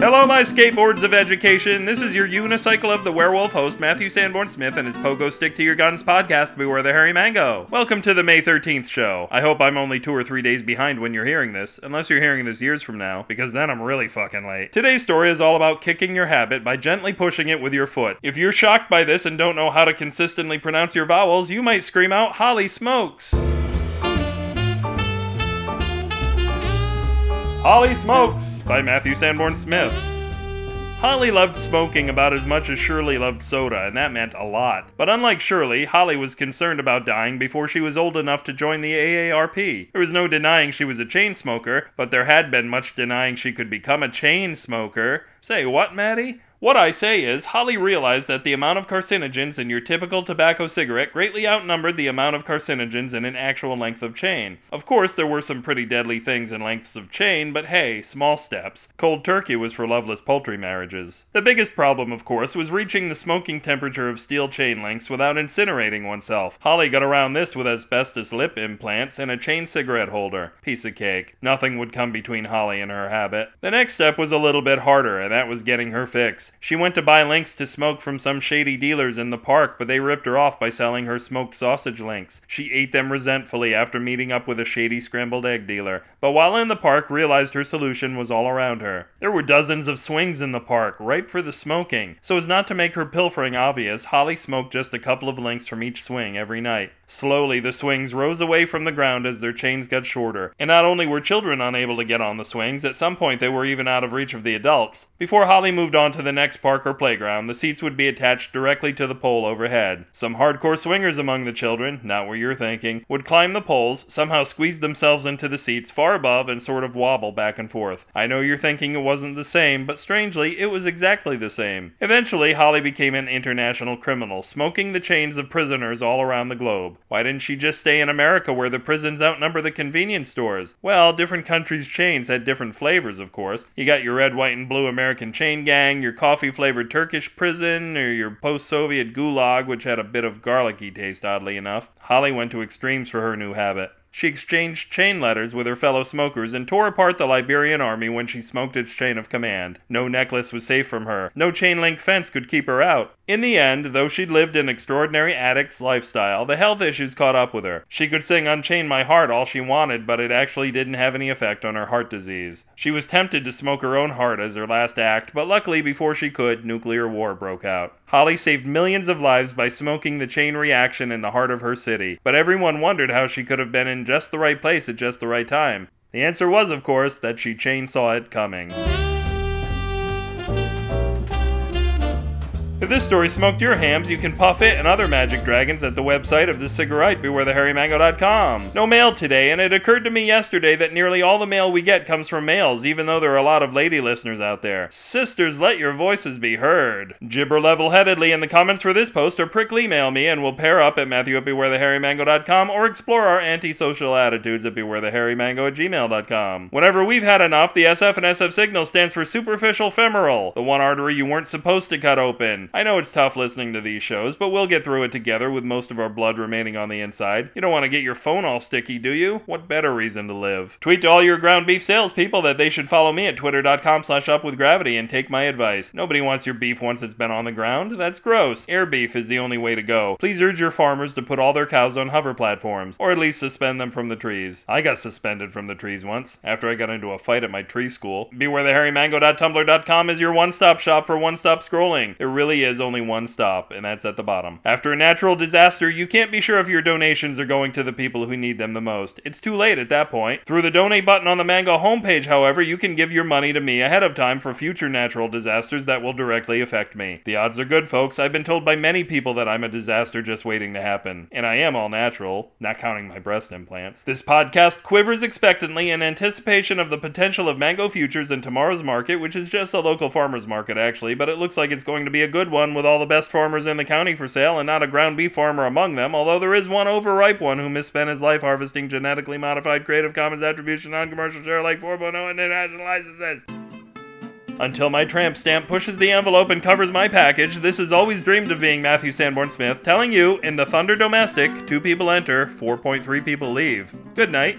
Hello, my skateboards of education. This is your unicycle of the werewolf host, Matthew Sanborn Smith, and his Pogo Stick to Your Guns podcast, Beware the Hairy Mango. Welcome to the May 13th show. I hope I'm only two or three days behind when you're hearing this, unless you're hearing this years from now, because then I'm really fucking late. Today's story is all about kicking your habit by gently pushing it with your foot. If you're shocked by this and don't know how to consistently pronounce your vowels, you might scream out, Holly smokes! Holly Smokes by Matthew Sanborn Smith. Holly loved smoking about as much as Shirley loved soda, and that meant a lot. But unlike Shirley, Holly was concerned about dying before she was old enough to join the AARP. There was no denying she was a chain smoker, but there had been much denying she could become a chain smoker. Say what, Maddie? What I say is, Holly realized that the amount of carcinogens in your typical tobacco cigarette greatly outnumbered the amount of carcinogens in an actual length of chain. Of course, there were some pretty deadly things in lengths of chain, but hey, small steps. Cold turkey was for loveless poultry marriages. The biggest problem, of course, was reaching the smoking temperature of steel chain links without incinerating oneself. Holly got around this with asbestos lip implants and a chain cigarette holder. Piece of cake. Nothing would come between Holly and her habit. The next step was a little bit harder, and that was getting her fix. She went to buy links to smoke from some shady dealers in the park, but they ripped her off by selling her smoked sausage links. She ate them resentfully after meeting up with a shady scrambled egg dealer, but while in the park realized her solution was all around her. There were dozens of swings in the park, ripe for the smoking. So as not to make her pilfering obvious, Holly smoked just a couple of links from each swing every night. Slowly, the swings rose away from the ground as their chains got shorter, and not only were children unable to get on the swings, at some point they were even out of reach of the adults. Before Holly moved on to the next park or playground, the seats would be attached directly to the pole overhead. Some hardcore swingers among the children, not where you're thinking, would climb the poles, somehow squeeze themselves into the seats far above, and sort of wobble back and forth. I know you're thinking it wasn't the same, but strangely, it was exactly the same. Eventually, Holly became an international criminal, smoking the chains of prisoners all around the globe. Why didn't she just stay in America where the prisons outnumber the convenience stores? Well, different countries' chains had different flavors, of course. You got your red, white, and blue American chain gang, your coffee flavored Turkish prison, or your post Soviet gulag, which had a bit of garlicky taste, oddly enough. Holly went to extremes for her new habit. She exchanged chain letters with her fellow smokers and tore apart the Liberian army when she smoked its chain of command. No necklace was safe from her. No chain link fence could keep her out. In the end, though she'd lived an extraordinary addict's lifestyle, the health issues caught up with her. She could sing Unchain My Heart all she wanted, but it actually didn't have any effect on her heart disease. She was tempted to smoke her own heart as her last act, but luckily, before she could, nuclear war broke out. Holly saved millions of lives by smoking the chain reaction in the heart of her city, but everyone wondered how she could have been in just the right place at just the right time. The answer was, of course, that she chainsaw it coming. If this story smoked your hams, you can puff it and other magic dragons at the website of the cigarette, bewarethehairymango.com. No mail today, and it occurred to me yesterday that nearly all the mail we get comes from males, even though there are a lot of lady listeners out there. Sisters, let your voices be heard. Gibber level headedly in the comments for this post or prickly mail me, and we'll pair up at Matthew at bewarethehairymango.com or explore our antisocial attitudes at bewarethehairymango at gmail.com. Whenever we've had enough, the SF and SF signal stands for superficial femoral, the one artery you weren't supposed to cut open. Mm-hmm. I know it's tough listening to these shows, but we'll get through it together with most of our blood remaining on the inside. You don't want to get your phone all sticky, do you? What better reason to live? Tweet to all your ground beef salespeople that they should follow me at twitter.com slash upwithgravity and take my advice. Nobody wants your beef once it's been on the ground. That's gross. Air beef is the only way to go. Please urge your farmers to put all their cows on hover platforms, or at least suspend them from the trees. I got suspended from the trees once, after I got into a fight at my tree school. BewareTheHairyMango.tumblr.com is your one-stop shop for one-stop scrolling. There really is only one stop, and that's at the bottom. After a natural disaster, you can't be sure if your donations are going to the people who need them the most. It's too late at that point. Through the donate button on the Mango homepage, however, you can give your money to me ahead of time for future natural disasters that will directly affect me. The odds are good, folks. I've been told by many people that I'm a disaster just waiting to happen. And I am all natural, not counting my breast implants. This podcast quivers expectantly in anticipation of the potential of mango futures in tomorrow's market, which is just a local farmer's market actually, but it looks like it's going to be a good one with all the best farmers in the county for sale and not a ground beef farmer among them, although there is one overripe one who misspent his life harvesting genetically modified Creative Commons Attribution Non-Commercial Share Like 4.0 international licenses. Until my tramp stamp pushes the envelope and covers my package, this is always dreamed of being Matthew Sanborn Smith, telling you in the Thunder Domestic, two people enter, 4.3 people leave. Good night.